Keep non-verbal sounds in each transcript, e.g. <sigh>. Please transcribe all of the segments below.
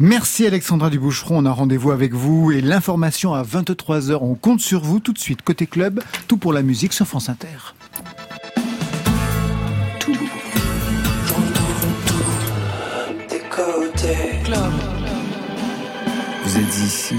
Merci Alexandra Duboucheron, on a rendez-vous avec vous et l'information à 23h, on compte sur vous tout de suite. Côté club, tout pour la musique sur France Inter. Tout. Club. Vous êtes ici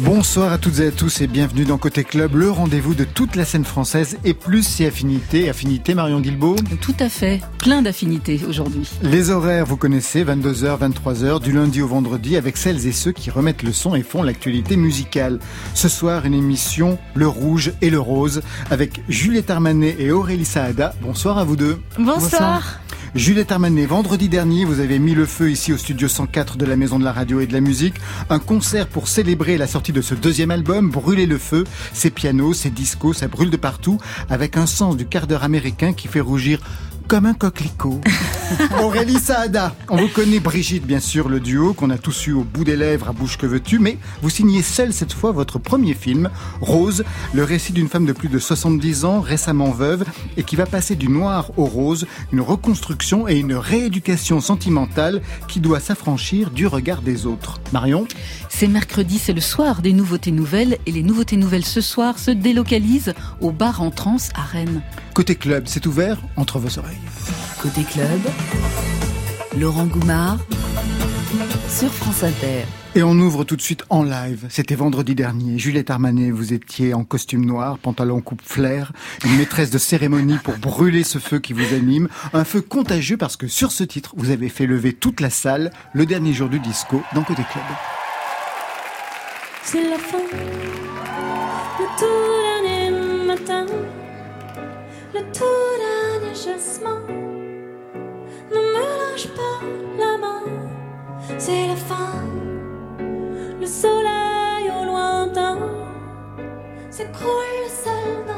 Bonsoir à toutes et à tous et bienvenue dans Côté Club, le rendez-vous de toute la scène française et plus si affinités. Affinités, Marion Guilbault Tout à fait, plein d'affinités aujourd'hui. Les horaires, vous connaissez, 22h, 23h, du lundi au vendredi, avec celles et ceux qui remettent le son et font l'actualité musicale. Ce soir, une émission Le Rouge et le Rose, avec Juliette Armanet et Aurélie Saada. Bonsoir à vous deux. Bonsoir. Juliette Armanet, vendredi dernier, vous avez mis le feu ici au studio 104 de la Maison de la Radio et de la Musique. Un concert pour célébrer la sortie de ce deuxième album, Brûler le feu. Ses pianos, ses discos, ça brûle de partout, avec un sens du quart d'heure américain qui fait rougir comme un coquelicot. <laughs> Aurélie Saada, on vous connaît Brigitte, bien sûr, le duo qu'on a tous eu au bout des lèvres à bouche que veux-tu, mais vous signez seule cette fois votre premier film, Rose, le récit d'une femme de plus de 70 ans, récemment veuve, et qui va passer du noir au rose, une reconstruction et une rééducation sentimentale qui doit s'affranchir du regard des autres. Marion? C'est mercredi, c'est le soir des nouveautés nouvelles, et les nouveautés nouvelles ce soir se délocalisent au bar en trans à Rennes. Côté club, c'est ouvert entre vos oreilles. Côté club, Laurent Goumard sur France Inter. Et on ouvre tout de suite en live. C'était vendredi dernier. Juliette Armanet, vous étiez en costume noir, pantalon coupe flair, une maîtresse de cérémonie pour brûler ce feu qui vous anime. Un feu contagieux parce que sur ce titre, vous avez fait lever toute la salle le dernier jour du disco dans Côté Club. C'est la fin, le tout dernier matin, le tout dernier Ne me lâche pas la main, c'est la fin. Le soleil au lointain s'écroule seul dans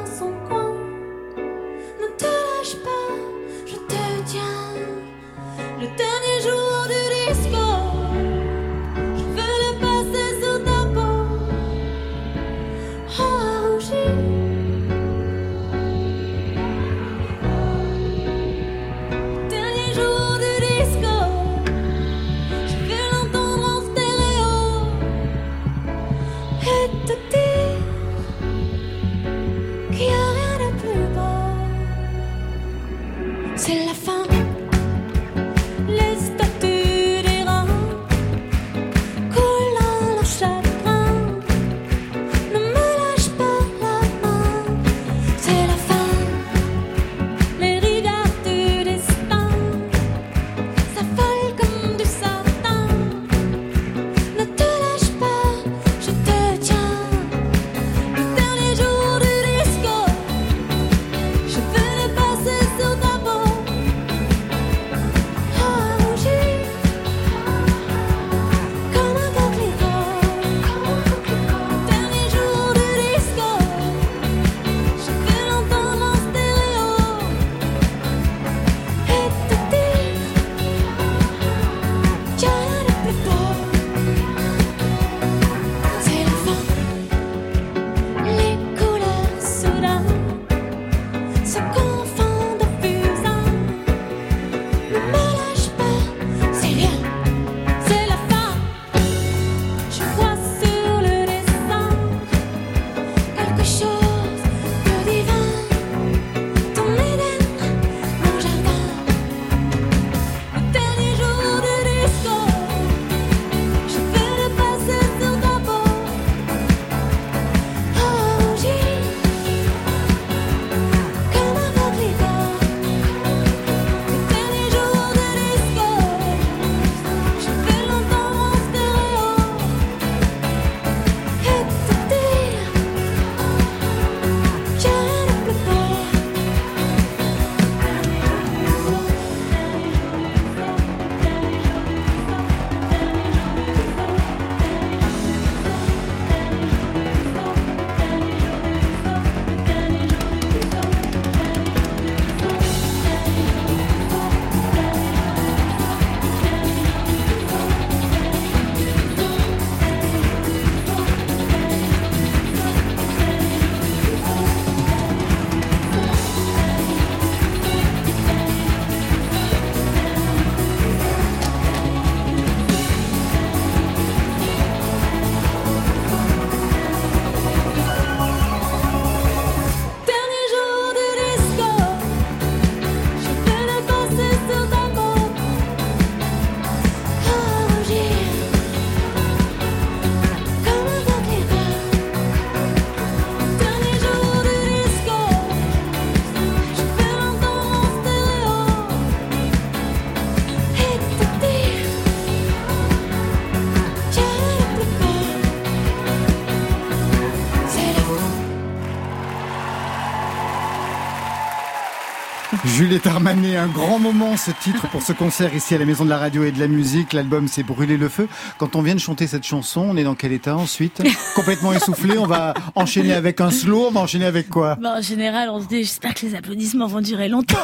Armanet, un grand moment ce titre pour ce concert ici à la Maison de la Radio et de la Musique. L'album c'est Brûler le feu. Quand on vient de chanter cette chanson, on est dans quel état ensuite <laughs> Complètement essoufflé, on va enchaîner avec un slow, on va enchaîner avec quoi bah, En général, on se dit j'espère que les applaudissements vont durer longtemps,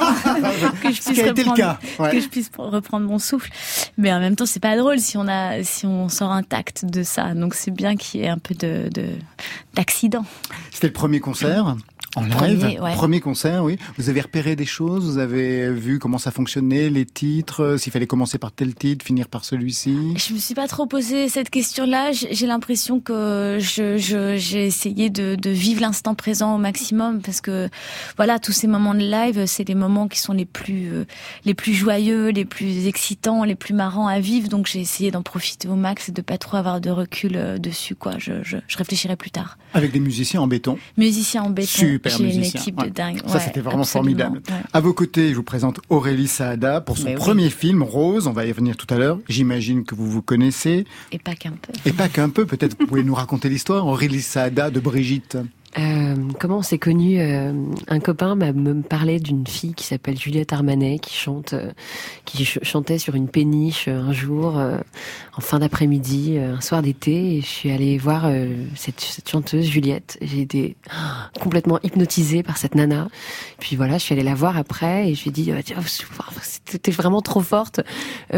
que je puisse reprendre, que je puisse reprendre mon souffle. Mais en même temps, c'est pas drôle si on a si on sort intact de ça. Donc c'est bien qu'il y ait un peu de d'accident. C'était le premier concert en live, premier, concert, oui. Vous avez repéré des choses, vous avez vu comment ça fonctionnait, les titres, euh, s'il fallait commencer par tel titre, finir par celui-ci? Je me suis pas trop posé cette question-là. J'ai l'impression que je j'ai essayé de, de vivre l'instant présent au maximum parce que voilà, tous ces moments de live, c'est les moments qui sont les plus euh, les plus joyeux, les plus excitants, les plus marrants à vivre. Donc j'ai essayé d'en profiter au max et de pas trop avoir de recul euh, dessus. Quoi, je, je, je réfléchirai plus tard. Avec des musiciens en béton? Musiciens en béton. Super j'ai une équipe de dingue. Ça, c'était vraiment formidable. À vos côtés, je vous présente Aurélie Saada pour son premier film, Rose. On va y revenir tout à l'heure. J'imagine que vous vous connaissez. Et pas qu'un peu. Et pas qu'un peu. Peut-être vous pouvez nous raconter l'histoire. Aurélie Saada de Brigitte. Euh, comment on s'est connu euh, Un copain m'a parlait d'une fille qui s'appelle Juliette Armanet, qui chante, euh, qui chantait sur une péniche un jour, en fin d'après-midi, un soir d'été. Et je suis allée voir cette, chanteuse Juliette. J'ai été complètement hypnotisée par cette nana. Puis voilà, je suis allée la voir après et je lui ai dit c'était vraiment trop forte.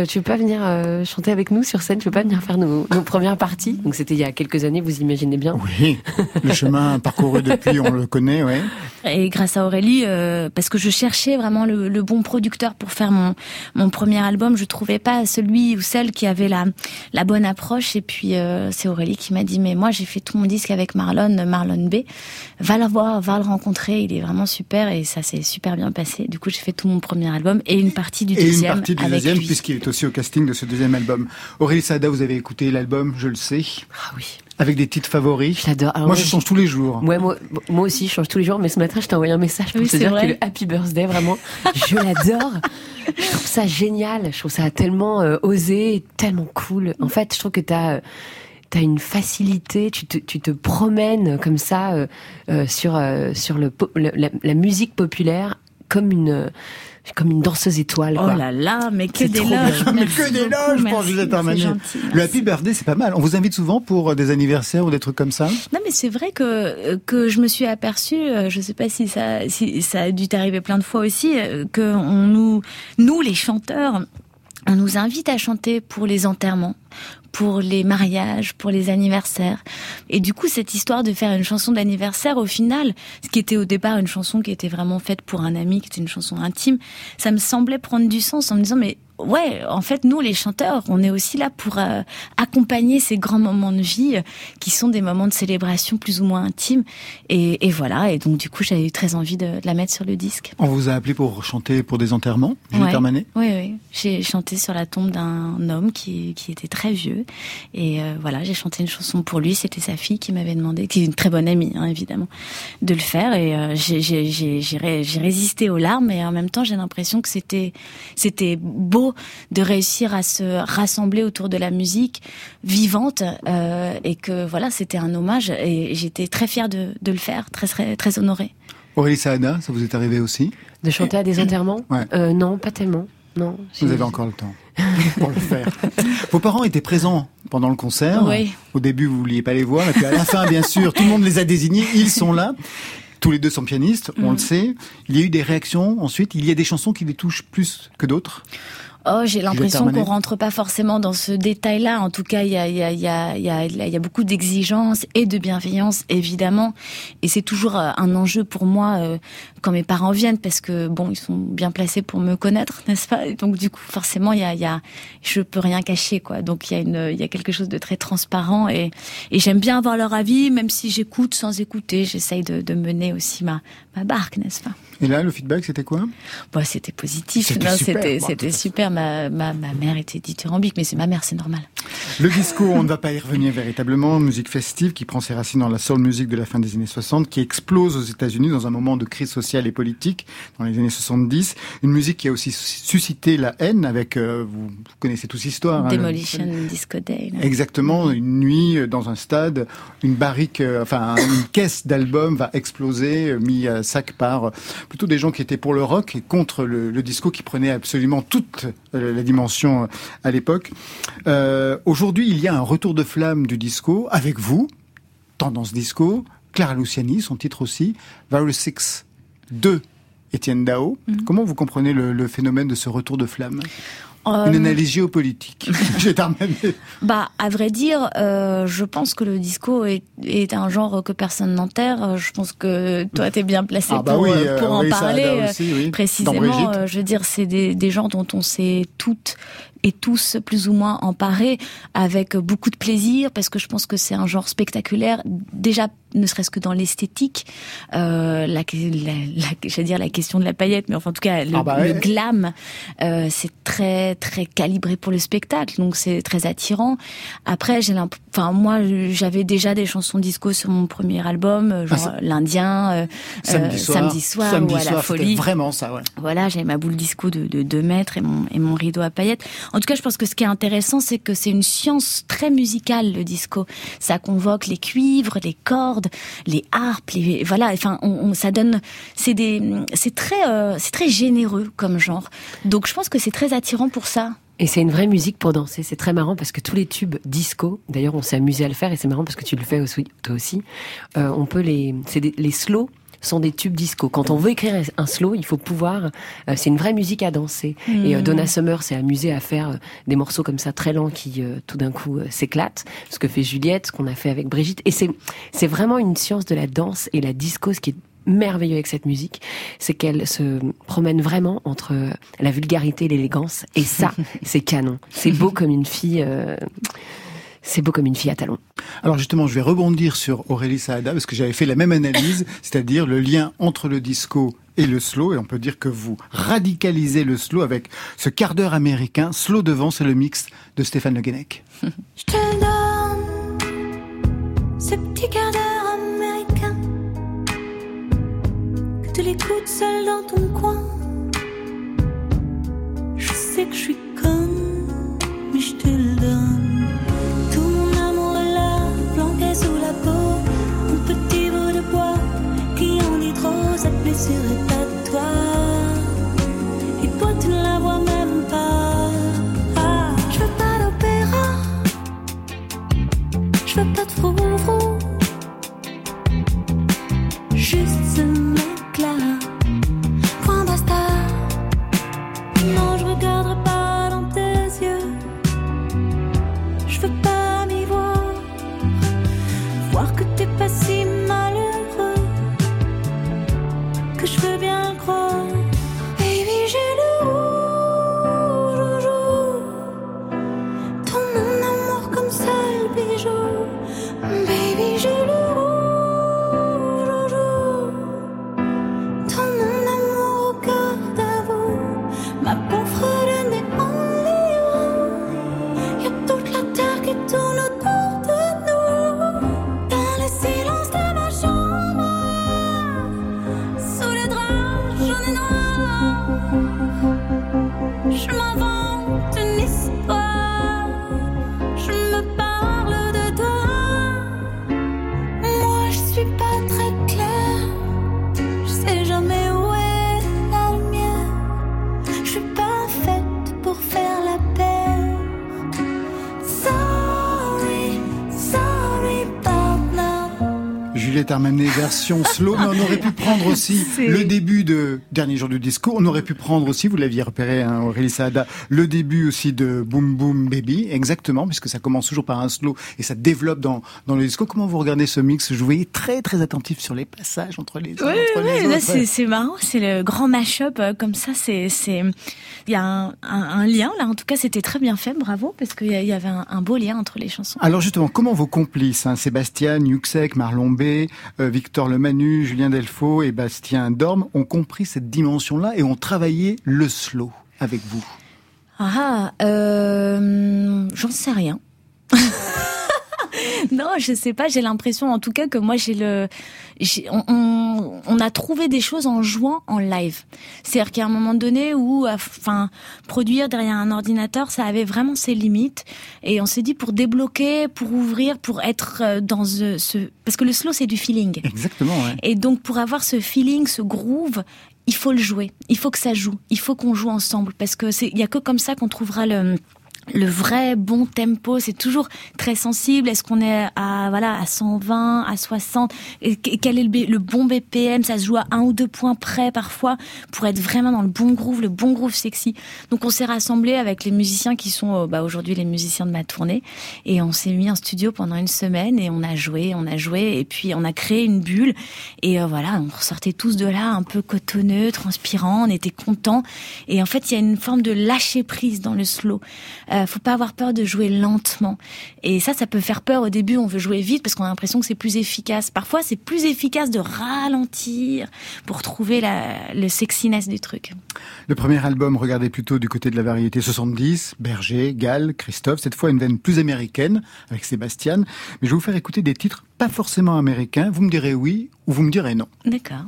tu veux pas venir chanter avec nous sur scène? Tu veux pas venir faire nos, nos premières parties Donc c'était il y a quelques années, vous imaginez bien. Oui, le chemin parcouru depuis, on le connaît, ouais. Et grâce à Aurélie, euh, parce que je cherchais vraiment le, le, bon producteur pour faire mon, mon premier album, je trouvais pas celui ou celle qui avait la, la bonne approche. Et puis euh, c'est Aurélie qui m'a dit, mais moi j'ai fait tout mon disque avec Marlon, Marlon B. Va le voir, va le rencontrer, il est vraiment super et ça s'est super bien passé. Du coup j'ai fait tout mon premier album et une partie du deuxième. Et une partie du deuxième puisqu'il est aussi au casting de ce deuxième album. Aurélie Sada, vous avez écouté l'album, je le sais. Ah oui. Avec des titres favoris. J'adore. Moi, je change tous les jours. Ouais, moi, moi aussi, je change tous les jours. Mais ce matin, je t'ai envoyé un message pour te dire que le Happy Birthday, vraiment, je l'adore. je trouve ça génial. Je trouve ça tellement euh, osé, tellement cool. En fait, je trouve que t'as euh, t'as une facilité, tu te, tu te promènes comme ça euh, euh sur euh, sur le, la, la, musique populaire comme une comme une danseuse étoile. Quoi. Oh là là, mais que d'éloges Mais que d'éloges pour Juliette Armanet. Le Happy Birthday, c'est pas mal. On vous invite souvent pour euh, des anniversaires ou des trucs comme ça Non, mais c'est vrai que euh, que je me suis aperçue, euh, je sais pas si ça si ça a dû t'arriver plein de fois aussi, que on nous nous les chanteurs on nous invite à chanter pour les enterrements, pour les mariages, pour les anniversaires. Et du coup, cette histoire de faire une chanson d'anniversaire, au final, ce qui était au départ une chanson qui était vraiment faite pour un ami, qui était une chanson intime, ça me semblait prendre du sens en me disant, mais ouais, en fait, nous, les chanteurs, on est aussi là pour euh, accompagner ces grands moments de vie euh, qui sont des moments de célébration plus ou moins intimes. Et, et voilà. Et donc, du coup, j'avais eu très envie de, de, la mettre sur le disque. On vous a appelé pour chanter pour des enterrements, Juliette ouais. Oui, oui. J'ai chanté sur la tombe d'un homme qui, qui était très vieux. Et euh, voilà, j'ai chanté une chanson pour lui. C'était sa fille qui m'avait demandé, qui est une très bonne amie, hein, évidemment, de le faire. Et euh, j'ai résisté aux larmes. Et en même temps, j'ai l'impression que c'était c'était beau de réussir à se rassembler autour de la musique vivante euh, et que voilà, c'était un hommage et j'étais très fière de, de, le faire, très très, très honorée. Aurélie Saada, ça vous est arrivé aussi De chanter à des enterrements ouais. euh, Non, pas tellement. Non. Vous avez encore le temps <laughs> pour le faire. <laughs> Vos parents étaient présents pendant le concert. Oui. Au début, vous vouliez pas les voir, et puis à la fin, bien sûr, tout le monde les a désignés. Ils sont là. Tous les deux sont pianistes, on mm. le sait. Il y a eu des réactions ensuite. Il y a des chansons qui les touchent plus que d'autres? Oh, j'ai l'impression qu'on rentre pas forcément dans ce détail-là. En tout cas, il y a, y, a, y, a, y, a, y a beaucoup d'exigences et de bienveillance, évidemment. Et c'est toujours euh, un enjeu pour moi euh, quand mes parents viennent, parce que bon, ils sont bien placés pour me connaître, n'est-ce pas et Donc du coup, forcément, il y a, y a, je peux rien cacher, quoi. Donc il y a une, il y a quelque chose de très transparent et, et j'aime bien avoir leur avis, même si j'écoute sans écouter. J'essaye de, de mener aussi ma, ma barque, n'est-ce pas Et là, le feedback, c'était quoi? Bon, c'était positif. C'était super. C'était super. Ma, ma, ma, mère était dithyrambique, mais c'est ma mère, c'est normal. Le disco, on ne va pas y revenir véritablement. Musique festive qui prend ses racines dans la soul music de la fin des années 60, qui explose aux États-Unis dans un moment de crise sociale et politique dans les années 70. Une musique qui a aussi suscité la haine avec, euh, vous, connaissez tous l'histoire. Hein, Demolition Disco Day. Exactement. Une nuit euh, dans un stade, une barrique, euh, enfin une caisse d'albums va exploser, mis à sac par plutôt des gens qui étaient pour le rock et contre le, le disco qui prenait absolument toute la dimension à l'époque. Euh, Aujourd'hui, il y a un retour de flamme du disco avec vous, tendance disco, Clara Luciani, son titre aussi, Virus 6 2, Étienne Dao. Mhm. Comment vous comprenez le, phénomène de ce retour de flamme? euh, Une analyse géopolitique. <laughs> bah, à vrai dire, euh, je pense que le disco est, est, un genre que personne n'enterre. Je pense que toi, tu es bien placé ah, bah pour, euh, pour en parler. précisément, je veux dire, c'est des, des gens dont on sait toutes et tous plus ou moins emparés avec beaucoup de plaisir parce que je pense que c'est un genre spectaculaire déjà ne serait-ce que dans l'esthétique euh, la, la, dire la question de la paillette mais enfin en tout cas le, ah bah glam euh, c'est très très calibré pour le spectacle donc c'est très attirant. Après j'ai enfin moi j'avais déjà des chansons disco sur mon premier album euh, genre ah, l'Indien euh, samedi soir, samedi soir, samedi ou à la folie. vraiment ça ouais. voilà j'avais ma boule disco de, de 2 mètres et mon, et mon rideau à paillettes en tout cas, je pense que ce qui est intéressant, c'est que c'est une science très musicale, le disco. Ça convoque les cuivres, les cordes, les harpes, les, voilà. Enfin, on, ça donne, c'est des, c'est très, euh, c'est très généreux comme genre. Donc, je pense que c'est très attirant pour ça. Et c'est une vraie musique pour danser. C'est très marrant parce que tous les tubes disco, d'ailleurs, on s'est amusé à le faire et c'est marrant parce que tu le fais aussi, toi aussi. Euh, on peut les, c'est les slow sont des tubes disco. Quand on veut écrire un slow, il faut pouvoir. Euh, c'est une vraie musique à danser. Et euh, Donna Summer s'est amusée à faire euh, des morceaux comme ça très lents qui tout d'un coup s'éclatent. Ce que fait Juliette, ce qu'on a fait avec Brigitte. Et c'est c'est vraiment une science de la danse et la disco. Ce qui est merveilleux avec cette musique, c'est qu'elle se promène vraiment entre la vulgarité et l'élégance. Et ça, <laughs> c'est canon. C'est beau comme une fille. C'est beau comme une fille à talons. Alors justement, je vais rebondir sur Aurélie Saada parce que j'avais fait la même analyse, <laughs> c'est-à-dire le lien entre le disco et le slow, et on peut dire que vous radicalisez le slow avec ce quart d'heure américain. Slow devant, c'est le mix de Stéphane Le Guenec. <laughs> Je te donne ce petit quart d'heure américain que tu l'écoutes seul dans ton coin. Je sais que je suis conne, mais je te le donne. cette blessure est pas toi. Et toi, tu ne la vois même pas. Ah. Je veux pas d'opéra. Je veux pas de frou Juste ce mec-là. Point basta. Non, je regarderai je veux bien. je. Sur version slow, mais on aurait pu prendre aussi <laughs> le début de Dernier jour du disco. On aurait pu prendre aussi, vous l'aviez repéré, hein, Aurélie Saada, le début aussi de Boom Boom Baby, exactement, puisque ça commence toujours par un slow et ça développe dans, dans le disco. Comment vous regardez ce mix? Je voyais très très attentif sur les passages entre les, oui, oui, C'est marrant, c'est le grand mash-up euh, comme ça. C'est il y a un, un, lien là. En tout cas, c'était très bien fait. Bravo, parce qu'il y, avait un, beau lien entre les chansons. Alors justement, comment vos complices, hein, Sébastien Yuxek, Marlon B, Victor Lemanu, Julien Delfaux et Bastien Dorme, ont compris cette dimension-là et ont travaillé le slow avec vous Ah, euh, j'en sais rien. <laughs> non, je sais pas. J'ai l'impression, en tout cas, que moi, j'ai le, on, on, on, a trouvé des choses en jouant en live. C'est-à-dire qu'il y a un moment donné où, enfin, produire derrière un ordinateur, ça avait vraiment ses limites. Et on s'est dit pour débloquer, pour ouvrir, pour être euh, dans ce, parce que le slow c'est du feeling. Exactement. Ouais. Et donc pour avoir ce feeling, ce groove, il faut le jouer. Il faut que ça joue. Il faut qu'on joue ensemble parce que c'est, il y a que comme ça qu'on trouvera le le vrai bon tempo, c'est toujours très sensible. Est-ce qu'on est à voilà à 120, à 60 et Quel est le, bon BPM Ça se joue à un ou deux points près parfois pour être vraiment dans le bon groove, le bon groove sexy. Donc on s'est rassemblé avec les musiciens qui sont euh, bah, aujourd'hui les musiciens de ma tournée. Et on s'est mis en studio pendant une semaine et on a joué, on a joué. Et puis on a créé une bulle. Et euh, voilà on ressortait tous de là un peu cotonneux, transpirant, on était contents. Et en fait il y a une forme de lâcher prise dans le slow. Euh, euh, faut pas avoir peur de jouer lentement. Et ça, ça peut faire peur au début. On veut jouer vite parce qu'on a l'impression que c'est plus efficace. Parfois, c'est plus efficace de ralentir pour trouver la, le sexiness du truc. Le premier album regardait plutôt du côté de la variété 70, Berger, Gall, Christophe. Cette fois, une veine plus américaine avec Sébastien. Mais je vais vous faire écouter des titres pas forcément américains. Vous me direz oui ou vous me direz non. D'accord.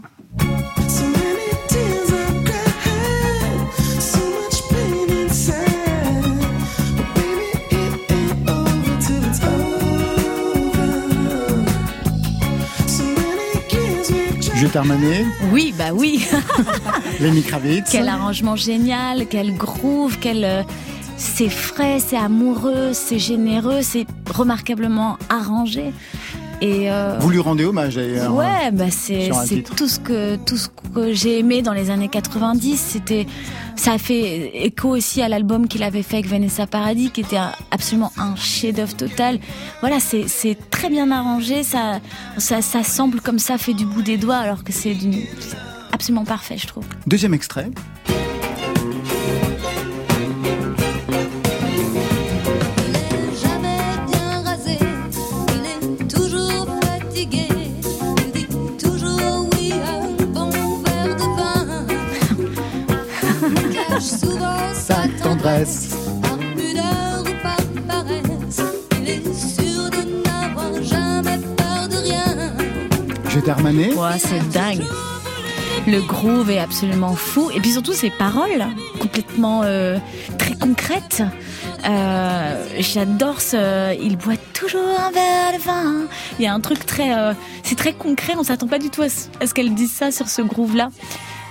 Juliette Armanet Oui, bah oui. <laughs> Lenny Kravitz. Quel arrangement génial, quel groove, quel... Euh, c'est frais, c'est amoureux, c'est généreux, c'est remarquablement arrangé. Et euh... Vous lui rendez hommage d'ailleurs. Ouais, bah c'est tout ce que tout ce que j'ai aimé dans les années 90. C'était ça a fait écho aussi à l'album qu'il avait fait avec Vanessa Paradis, qui était absolument un chef-d'œuvre total. Voilà, c'est très bien arrangé, ça, ça, ça semble comme ça fait du bout des doigts, alors que c'est absolument parfait, je trouve. Deuxième extrait. Tendresse. Par pudeur ou par paresse, il est sûr de n'avoir jamais peur de rien. J'étais Armanet Ouais, c'est dingue. Le groove est absolument fou. Et puis surtout, ses paroles, complètement euh, très concrètes. Euh, J'adore ce. Il boit toujours un verre de vin. Il y a un truc très. Euh, c'est très concret. On s'attend pas du tout à ce, à ce qu'elle dise ça sur ce groove-là.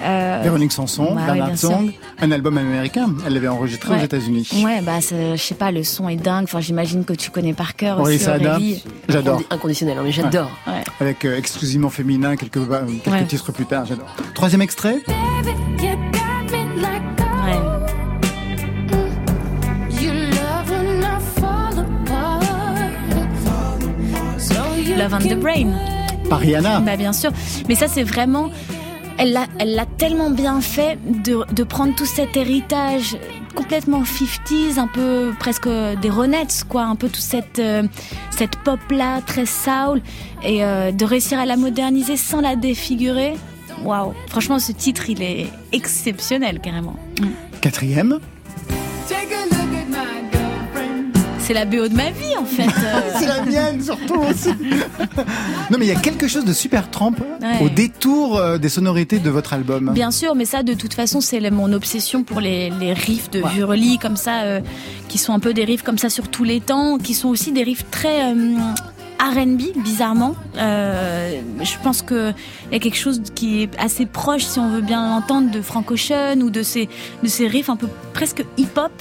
Euh, Véronique Sanson, Bernard Song, un album américain. Elle l'avait enregistré aux États-Unis. Ouais, bah je sais pas, le son est dingue. Enfin, j'imagine que tu connais par cœur aussi. j'adore. Inconditionnel, mais j'adore. Avec euh, exclusivement féminin quelques bah, quelques titres plus tard, j'adore. Troisième extrait. Love on the Brain. Par Rihanna. Bah bien sûr. Mais ça c'est vraiment elle l'a, elle l'a tellement bien fait de, de prendre tout cet héritage complètement 50s, un peu presque des Ronettes, quoi, un peu toute cette, euh, cette pop-là, très soul, et euh, de réussir à la moderniser sans la défigurer. Waouh, franchement, ce titre, il est exceptionnel, carrément. Quatrième c'est la BO de ma vie en fait. <laughs> c'est la mienne surtout aussi. non mais il y a quelque chose de super trempe au détour euh, des sonorités de votre album. Bien sûr, mais ça de toute façon c'est mon obsession pour les, les riffs de ouais. comme ça, euh, qui sont un peu des riffs comme ça sur tous les temps, qui sont aussi des riffs très euh, R&B, bizarrement. Euh, je pense qu'il y a quelque chose qui est assez proche, si on veut bien l'entendre, de Frank Ocean ou de ces, de ces riffs un peu presque hip-hop.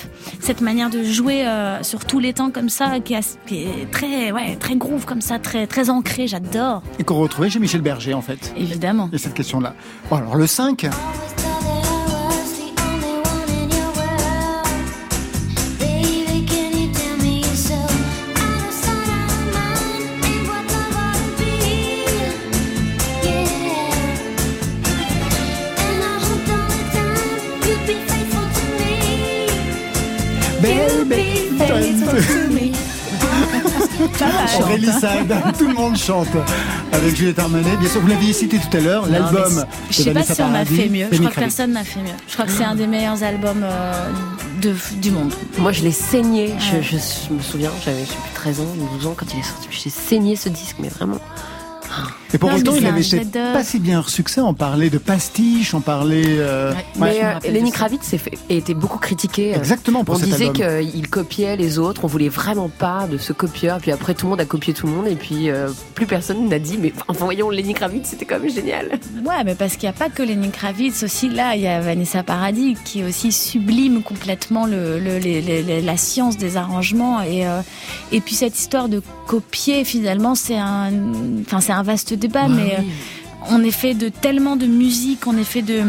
Cette manière de jouer euh, sur tous les temps comme ça, qui, est très, ouais, très groove comme ça, très, très ancré, j'adore. Et qu'on retrouvait chez Michel Berger, en fait. Évidemment. Et cette question-là. Bon, alors le 5 Tout le monde chante avec Juliette Armanet. Bien sûr, vous l'aviez cité tout à l'heure, l'album. Je sais pas si on m'a fait mieux. Je crois que personne n'a fait mieux. Je crois que c'est un des meilleurs albums euh, de, du monde. Moi, je l'ai saigné. Je, je, je me souviens, j'avais, je sais plus, 13 ans, 12 ans quand il est sorti. J'ai saigné ce disque, mais vraiment. Et pour Non, autant, il c'est avait un été chef-d'œuvre. pas si bien succès. On parlait de pastiche, on parlait. euh, Ouais. Mais euh, Lenny ça. Kravitz s'est fait- a été beaucoup critiqué. euh, Exactement pour on cet disait qu'il copiait les autres, on voulait vraiment pas de ce copieur. Puis après, tout le monde a copié tout le monde, et puis euh, plus personne n'a dit, mais enfin, voyons, Lenny Kravitz, c'était quand même génial. Ouais, mais parce qu'il n'y a pas que Lenny Kravitz aussi. Là, il y a Vanessa Paradis qui aussi sublime complètement le, le- la science des arrangements. Et, euh, et puis cette histoire de copier, finalement, c'est un, enfin, c'est un vaste débat. mais euh, on est fait de tellement de musique, on est fait de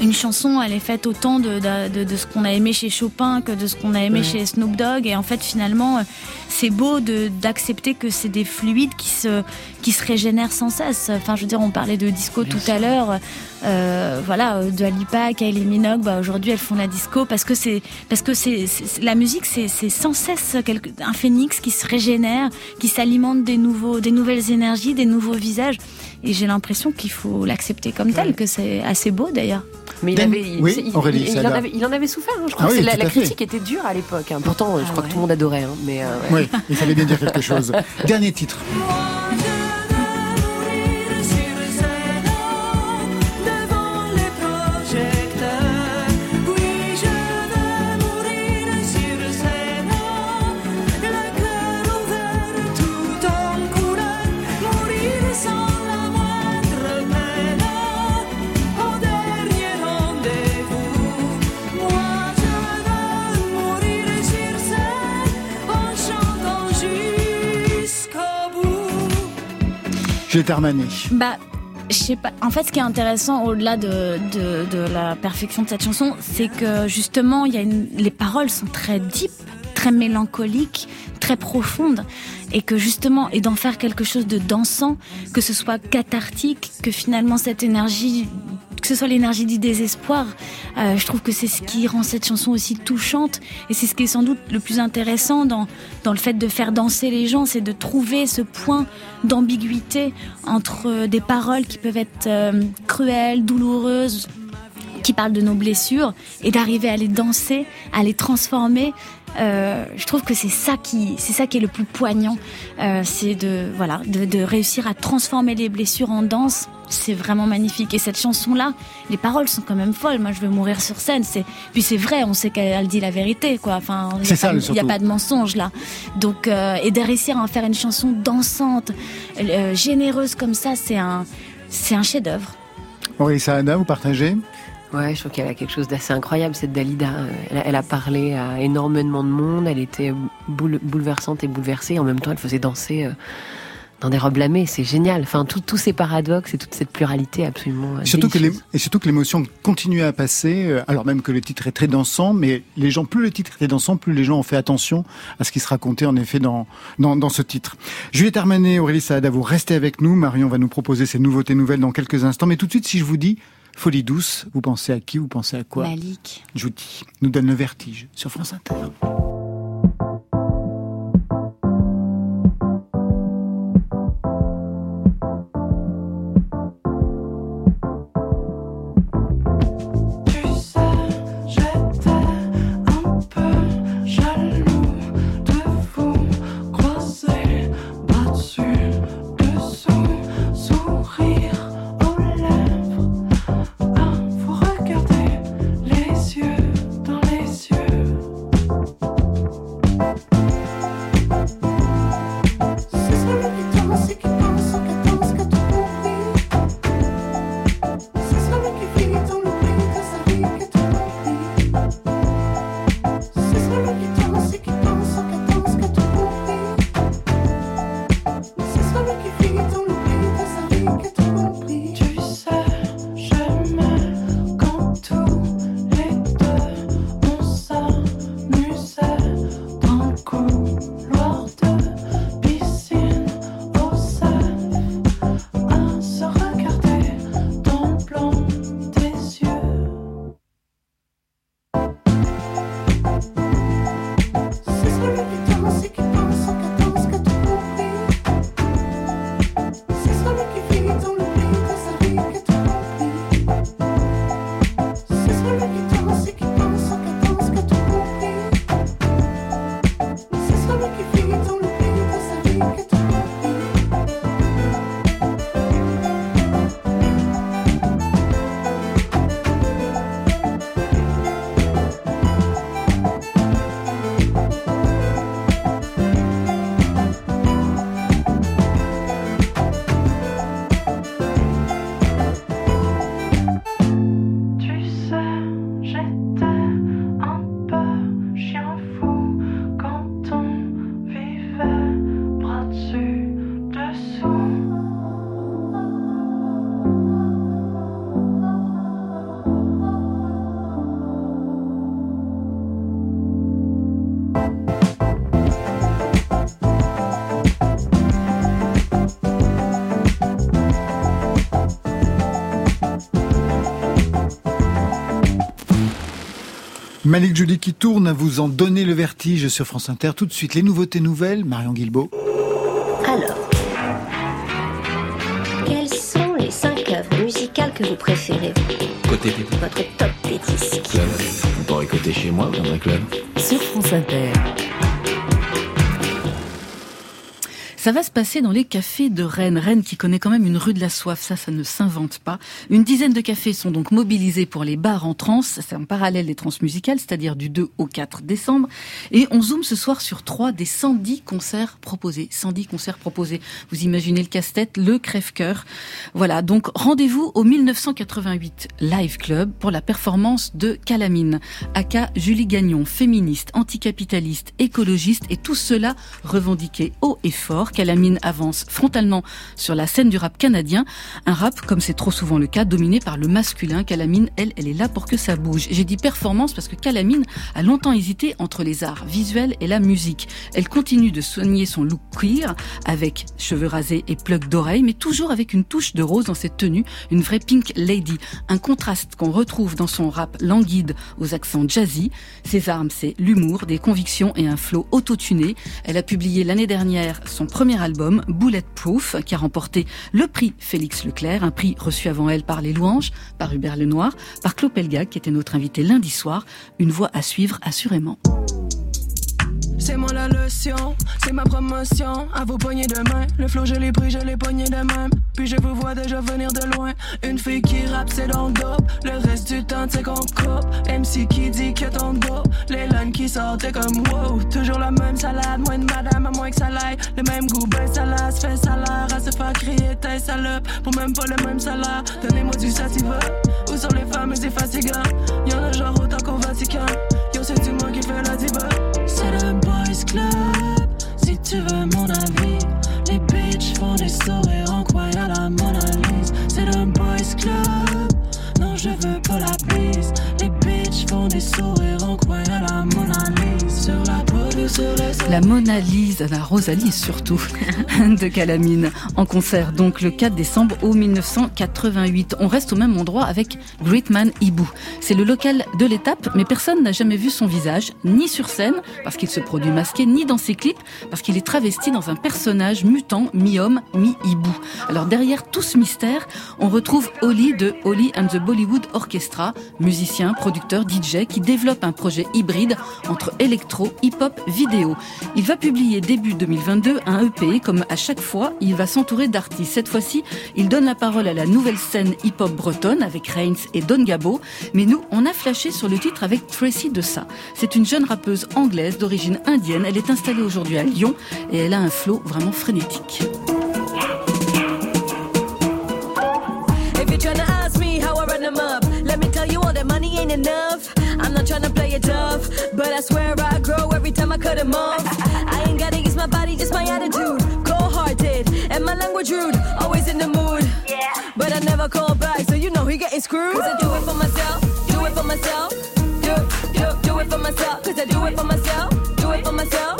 une chanson, elle est faite autant de, de, de- de ce qu'on a aimé chez Chopin que de ce qu'on a aimé chez Snoop Dogg. Et en fait, finalement, euh, c'est beau d'accepter que c'est des fluides qui se, qui se régénèrent sans cesse. Enfin, je veux dire, on parlait de disco Bien tout sûr. à l'heure. Euh, voilà, de Alipa, Kylie Minogue, bah, aujourd'hui, elles font la disco parce que c'est, parce que c'est, la musique, c'est, sans cesse quelque, un phénix qui se régénère, qui s'alimente des nouveaux, des nouvelles énergies, des nouveaux visages. Et j'ai l'impression qu'il faut l'accepter comme tel, que c'est assez beau d'ailleurs. Mais il Dan- avait, il, oui, il- Aurélie, il- il Sada. en avait, il en avait souffert. hein, je crois Ah oui, c'est la, critique était dure à l'époque. hein. Pourtant, je Ah crois ouais. que tout le monde adorait. hein, mais euh, ouais. Oui, il fallait bien dire quelque chose. <laughs> Dernier titre. Juliette Armanet. Bah, je sais pas. En fait, ce qui est intéressant au-delà de, de, la perfection de cette chanson, c'est que justement, il y a les paroles sont très deep, très mélancoliques, très profondes, et que justement, et d'en faire quelque chose de dansant, que ce soit cathartique, que finalement cette énergie, que ce soit l'énergie du désespoir, euh, je trouve que c'est ce qui rend cette chanson aussi touchante, et c'est ce qui est sans doute le plus intéressant dans le fait de faire danser les gens, c'est de trouver ce point d'ambiguïté entre euh, des paroles qui peuvent être euh, cruelles, douloureuses, qui parlent de nos blessures, et d'arriver à les danser, à les transformer. Euh, je trouve que c'est ça qui, c'est ça qui est le plus poignant, euh, c'est de voilà, de, de réussir à transformer les blessures en danse. C'est vraiment magnifique. Et cette chanson-là, les paroles sont quand même folles. Moi, je veux mourir sur scène. C'est puis c'est vrai, on sait qu'elle dit la vérité, quoi. Enfin, il y a C'est ça, pas- il y a surtout. pas de mensonge là. Donc, euh, et de réussir à en faire une chanson dansante, généreuse comme ça, c'est un, c'est un chef-d'œuvre. Aurélie Saada, vous partagez? Ouais, je trouve qu'elle a quelque chose d'assez incroyable, cette Dalida. Elle a, elle a parlé à énormément de monde, elle était boule- bouleversante et bouleversée, et en même temps elle faisait danser euh, dans des robes lamées, c'est génial. Enfin, tous ces paradoxes et toute cette pluralité absolument euh, Surtout que les- et surtout que l'émotion continue à passer, euh, alors même que le titre est très dansant, mais les gens, plus le titre est dansant, plus les gens ont fait attention à ce qui se racontait en effet dans, dans, dans ce titre. Juliette Armanet, Aurélie Saada, vous restez avec nous. Marion va nous proposer ses nouveautés nouvelles dans quelques instants. Mais tout de suite, si je vous dis Folie douce, vous pensez à qui Vous pensez à quoi? Malik. Jouti nous donne le vertige sur France Inter. Malik Julie qui tourne à vous en donner le vertige sur France Inter. Tout de suite, les nouveautés nouvelles, Marion Guilbeault. Alors, quelles sont les cinq œuvres musicales que vous préférez Côté Votre top des disques. club. On pourrait côté chez moi dans un club. Sur France Inter. Ça va se passer dans les cafés de Rennes. Rennes qui connaît quand même une rue de la soif, ça, ça ne s'invente pas. Une dizaine de cafés sont donc mobilisés pour les bars en trans. C'est en parallèle des trans musicales, c'est-à-dire du 2 au 4 décembre. Et on zoome ce soir sur trois des 110 concerts proposés. 110 concerts proposés. Vous imaginez le casse-tête, le crève-cœur. Voilà. Donc, rendez-vous au 1988 Live Club pour la performance de Calamine. Aka Julie Gagnon, féministe, anticapitaliste, écologiste et tout cela revendiqué haut et fort. Calamine avance frontalement sur la scène du rap canadien. Un rap, comme c'est trop souvent le cas, dominé par le masculin. Calamine, elle, elle est là pour que ça bouge. J'ai dit performance parce que Calamine a longtemps hésité entre les arts visuels et la musique. Elle continue de soigner son look queer avec cheveux rasés et plugs d'oreilles, mais toujours avec une touche de rose dans cette tenue, une vraie pink lady. Un contraste qu'on retrouve dans son rap languide aux accents jazzy. Ses armes, c'est l'humour, des convictions et un flow autotuné. Elle a publié l'année dernière son premier album, Bulletproof, qui a remporté le prix Félix Leclerc, un prix reçu avant elle par Les Louanges, par Hubert Lenoir, par Claude Pelgag, qui était notre invité lundi soir. Une voix à suivre assurément. C'est moi la leçon, c'est ma promotion. À vos poignées de main, le flow je l'ai pris, je l'ai pogné de même. Puis je vous vois déjà venir de loin. Une fille qui rappe, c'est dans le dope. Le reste du temps, c'est qu'on coupe. MC qui dit que ton dos. Les lines qui sortent, t'es comme wow. Toujours la même salade, moins de madame, à moins que ça l'aille. Le même goût, ben ça se fait salaire. À se faire crier, t'es salope. Pour même pas le même salaire. Donnez-moi du sativa. Où sont les femmes, c'est fatigant. Y'en a genre autant qu'au Vatican. Yo, c'est du moi qui fait la diva. Si tu veux mon avis, les bitches font des sourires en croyant la Mona Lisa. C'est le boys club. Non, je veux pas la bise. Les bitches font des sourires en croyant la Mona. Sur la La Mona Lisa, la Rosalie surtout, <laughs> de Calamine, en concert donc le 4 décembre au 1988. On reste au même endroit avec Greatman Ibu. C'est le local de l'étape, mais personne n'a jamais vu son visage, ni sur scène, parce qu'il se produit masqué, ni dans ses clips, parce qu'il est travesti dans un personnage mutant, mi-homme, mi-hibou. Alors derrière tout ce mystère, on retrouve Oli de Oli and the Bollywood Orchestra, musicien, producteur, DJ, qui développe un projet hybride entre électro, hip-hop, Il va publier début 2022 un EP, comme à chaque fois, il va s'entourer d'artistes. Cette fois-ci, il donne la parole à la nouvelle scène hip-hop bretonne avec Reigns et Don Gabo. Mais nous, on a flashé sur le titre avec Tracy Dessa. C'est une jeune rappeuse anglaise d'origine indienne. Elle est installée aujourd'hui à Lyon et elle a un flow vraiment frénétique. I'm not tryna play it tough, but I swear I grow every time I cut them off. I ain't gotta use my body, just my attitude. Cold hearted, and my language rude, always in the mood. But I never call back, so you know he getting screwed. Cause I do it for myself, do it for myself. Do, do, do it for myself, cause I do it for myself, do it for myself.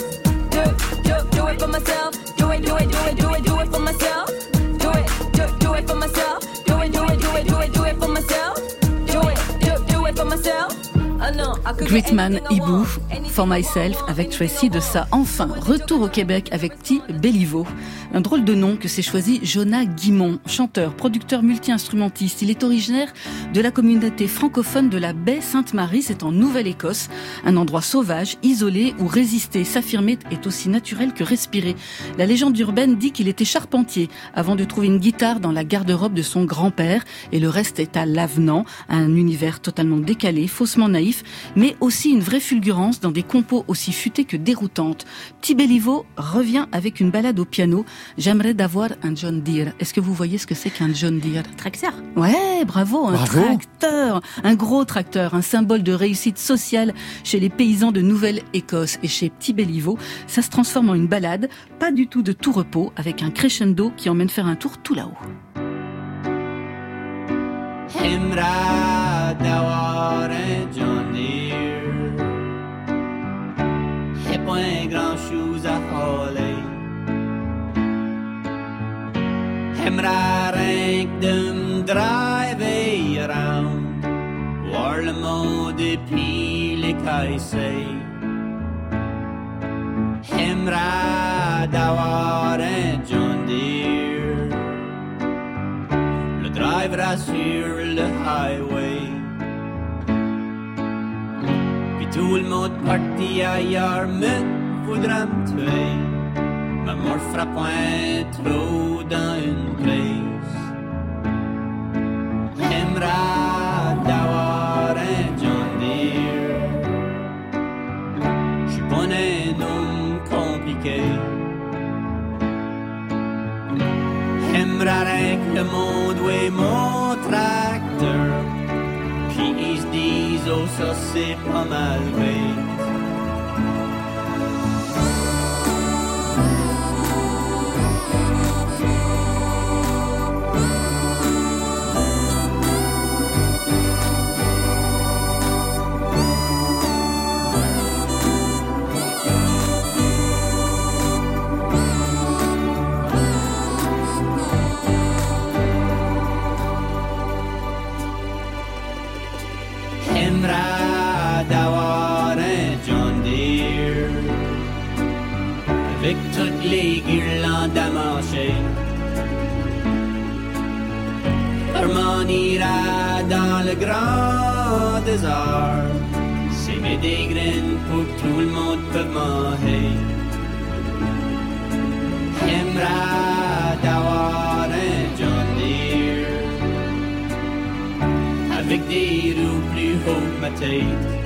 Do, do, do it for myself, do it, do it, do it, do it, Gritman anything For Myself, avec Tracy de ça. Enfin, retour au Québec avec Petit Béliveau. Un drôle de nom que s'est choisi Jonah Guimont, chanteur, producteur multi-instrumentiste. Il est originaire de la communauté francophone de la baie Sainte-Marie, c'est en Nouvelle-Écosse. Un endroit sauvage, isolé, où résister, s'affirmer est aussi naturel que respirer. La légende urbaine dit qu'il était charpentier avant de trouver une guitare dans la garde-robe de son grand-père et le reste est à l'avenant, un univers totalement décalé, faussement naïf, mais aussi une vraie fulgurance dans des compos aussi futés que déroutantes. Petit Béliveau revient avec une balade au piano. J'aimerais d'avoir un John Deere. Est-ce que vous voyez ce que c'est qu'un John Deere? Tracteur. Ouais, bravo, un Bravo. tracteur, un gros tracteur, un symbole de réussite sociale chez les paysans de Nouvelle-Écosse et chez Petit Béliveau. Ça se transforme en une balade, pas du tout de tout repos, avec un crescendo qui emmène faire un tour tout là-haut. D'avoir un John Deere Et pas grand chose à voler Hemra rien que de me driver around. Voir le monde et puis les say Hemra d'avoir un John Deere Le drivera sur le highway tout le monde parti ailleurs me voudra me tuer Ma mort fera point trop dans une place Hemra d'avoir un John Deere. J'suis pas un homme compliqué J'aimerais que le monde ouais mon disent oh ça c'est pas mal bête haut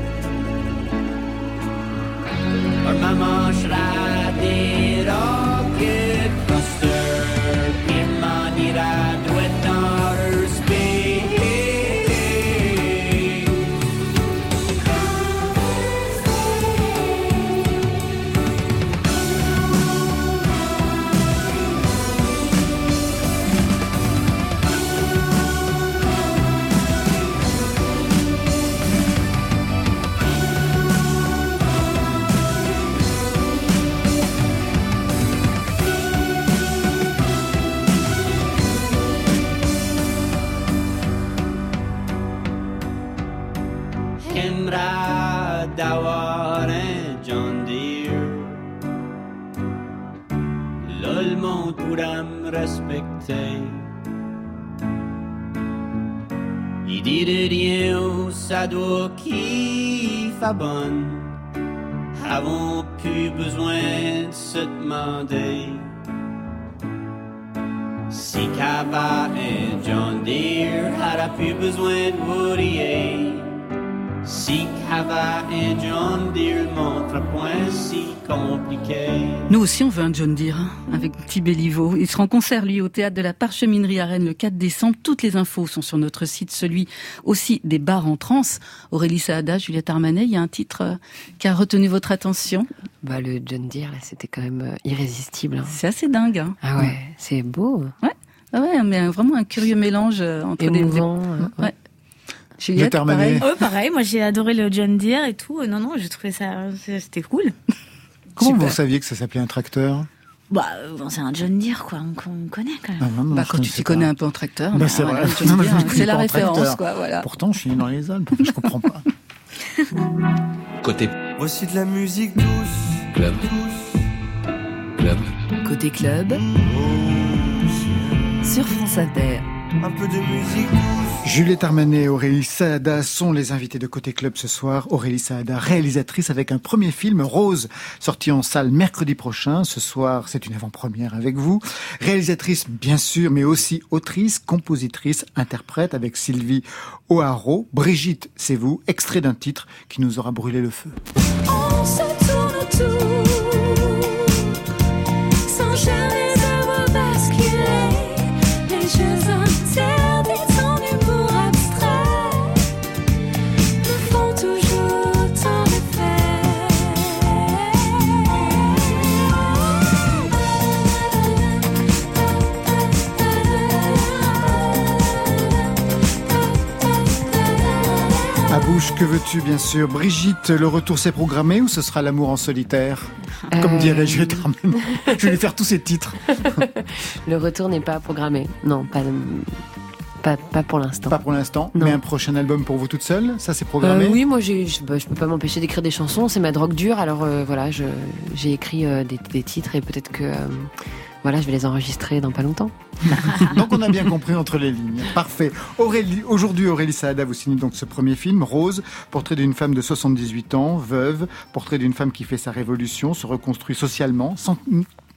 me respecter. Dit de rien, ça doit qui fait bonne. Avons plus besoin de se demander. Si Cava et John Deere aura plus besoin de Woodier. Nous aussi, on veut un John Deere, hein, avec petit Béliveau. Il sera en concert, lui, au théâtre de la Parcheminerie à Rennes le 4 décembre. Toutes les infos sont sur notre site, celui aussi des bars en trance. Aurélie Saada, Juliette Armanet, il y a un titre euh, qui a retenu votre attention? Bah, le John Deere, là, c'était quand même euh, irrésistible. hein. C'est assez dingue. Hein. Ah ouais, c'est beau. Ouais. Ah ouais, mais vraiment un curieux mélange euh, entre des- Émouvant, des... euh, Ouais. Juliette, pareil. Ouais, pareil, moi j'ai adoré le John Deere et tout. Non, non, j'ai trouvé ça, c'était cool. <laughs> Comment Super. vous saviez que ça s'appelait un tracteur? Bah, bon, c'est un John Deere, quoi, on, on connaît quand même. Ah, non, non, Bah, quand tu t'y pas. connais un peu en tracteur, Bah, bah, c'est voilà, <laughs> la référence, quoi, voilà. Pourtant, je suis dans les Alpes. Je comprends pas. <laughs> Côté Voici de la musique douce. club. Club. Côté club, sur France Inter. Un peu de musique douce. Juliette Armanet et Aurélie Saada sont les invités de Côté Club ce soir. Aurélie Saada, réalisatrice avec un premier film, Rose, sorti en salle mercredi prochain. Ce soir, c'est une avant-première avec vous. Réalisatrice, bien sûr, mais aussi autrice, compositrice, interprète avec Sylvie O'Haraud. Brigitte, c'est vous, extrait d'un titre qui nous aura brûlé le feu. Bien sûr. Brigitte, le retour s'est programmé ou ce sera l'amour en solitaire? Comme Euh, dirait Juliette Armanet. Je vais lui faire tous ces titres. <laughs> Le retour n'est pas programmé. Non, pas, pas, pas pour l'instant. Pas pour l'instant, mais un prochain album pour vous toute seule, ça c'est programmé Euh, oui, moi je, bah, je peux pas m'empêcher d'écrire des chansons, c'est ma drogue dure. Alors euh, voilà, j'ai écrit euh, des, des titres et peut-être que voilà, je vais les enregistrer dans pas longtemps. <laughs> Donc on a bien compris entre les lignes. Parfait. Aurélie, aujourd'hui Aurélie Saada vous signe donc ce premier film, Rose, portrait d'une femme de 78 ans, veuve, portrait d'une femme qui fait sa révolution, se reconstruit socialement, sen-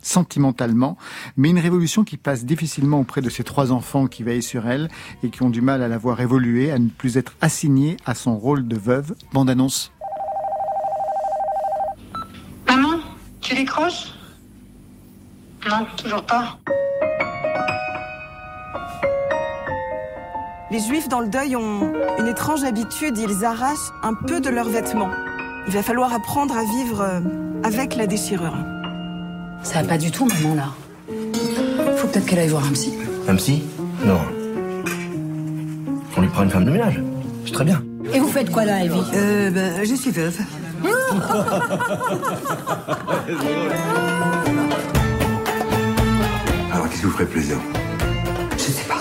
sentimentalement, mais une révolution qui passe difficilement auprès de ses trois enfants qui veillent sur elle et qui ont du mal à la voir évoluer, à ne plus être assignée à son rôle de veuve. Bande annonce. Maman, tu décroches? Non, toujours pas. Les juifs dans le deuil ont une étrange habitude, ils arrachent un peu de leurs vêtements. Il va falloir apprendre à vivre euh, avec la déchirure. Ça va pas du tout, maman, là. Faut peut-être qu'elle aille voir un psy. Un psy Non. On lui prend une femme de ménage. C'est très bien. Et vous faites quoi là, Evie Euh, ben, je suis veuve. <laughs> Alors, qu'est-ce qui vous ferait plaisir Je sais pas.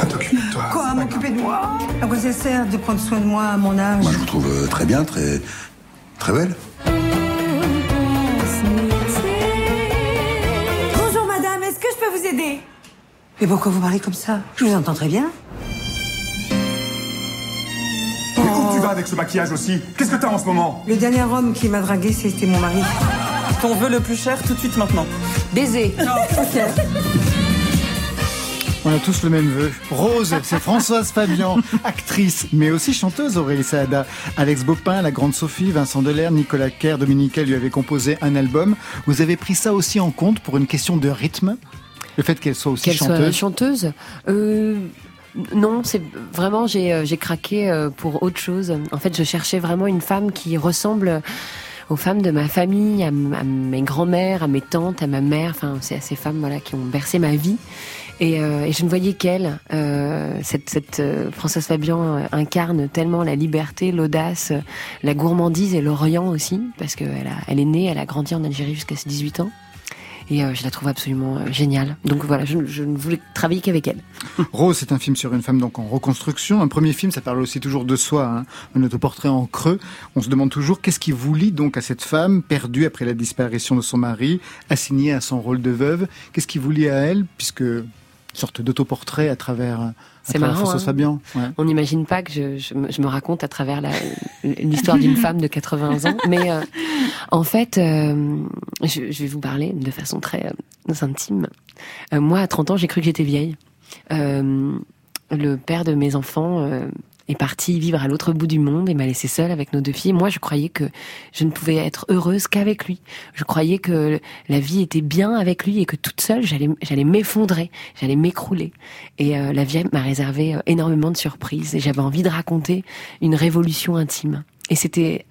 Ah, t'occuper de toi. Quoi, m'occuper de moi? À quoi ça sert de prendre soin de moi à mon âge Moi, je vous trouve euh, très bien, très. très belle. Mais pourquoi vous parlez comme ça? Je vous entends très bien. Mais où tu vas avec ce maquillage aussi? Qu'est-ce que t'as en ce moment? Le dernier homme qui m'a dragué, c'était mon mari. Ton vœu le plus cher tout de suite maintenant. Baiser. <laughs> Ok. On a tous le même vœu. Rose, c'est Françoise Fabian, actrice, mais aussi chanteuse Aurélie Saada. Alex Bopin, la grande Sophie, Vincent Delair, Nicolas Kerr, Dominique lui avait composé un album. Vous avez pris ça aussi en compte pour une question de rythme? Le fait qu'elle soit aussi Qu'elle soit chanteuse chanteuse euh, Non, c'est vraiment j'ai euh, j'ai craqué euh, pour autre chose. En fait, je cherchais vraiment une femme qui ressemble aux femmes de ma famille, à, m- à mes grands-mères, à mes tantes, à ma mère. Enfin, c'est à ces femmes voilà qui ont bercé ma vie. Et, euh, et je ne voyais qu'elle. Euh, cette cette euh, Françoise Fabian euh, incarne tellement la liberté, l'audace, la gourmandise et l'Orient aussi, parce qu'elle elle est née, elle a grandi en Algérie jusqu'à ses 18 ans. Et euh, je la trouve absolument euh, géniale. Donc voilà, je, ne voulais travailler qu'avec elle. <laughs> Rose, c'est un film sur une femme donc en reconstruction. Un premier film, ça parle aussi toujours de soi, hein. un autoportrait en creux. On se demande toujours qu'est-ce qui vous lie donc à cette femme perdue après la disparition de son mari, assignée à son rôle de veuve? Qu'est-ce qui vous lie à elle, puisque sorte d'autoportrait à travers, à travers marrant. Françoise hein. Fabian. Ouais. On n'imagine pas que je, je me, je me raconte à travers l'histoire d'une femme de 80 ans. Mais euh, en fait, euh, je, je vais vous parler de façon très euh, intime. Moi, à 30 ans, j'ai cru que j'étais vieille. Le père de mes enfants est parti vivre à l'autre bout du monde et m'a laissé seule avec nos deux filles. Moi, je croyais que je ne pouvais être heureuse qu'avec lui. Je croyais que la vie était bien avec lui et que toute seule, j'allais j'allais m'effondrer, j'allais m'écrouler. Et euh, la vie m'a réservé euh, énormément de surprises et j'avais envie de raconter une révolution intime. Et c'était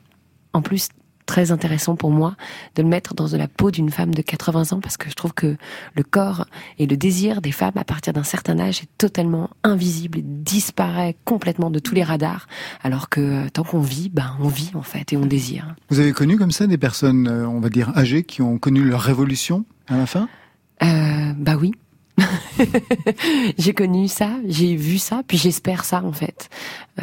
en plus très intéressant pour moi de le mettre dans de la peau d'une femme de 80 ans parce que je trouve que le corps et le désir des femmes à partir d'un certain âge est totalement invisible et disparaît complètement de tous les radars alors que euh, tant qu'on vit, ben on vit en fait et on désire. Vous avez connu comme ça des personnes, euh, on va dire, âgées qui ont connu leur révolution à la fin? Euh, bah oui. <laughs> j'ai connu ça, j'ai vu ça, puis j'espère ça en fait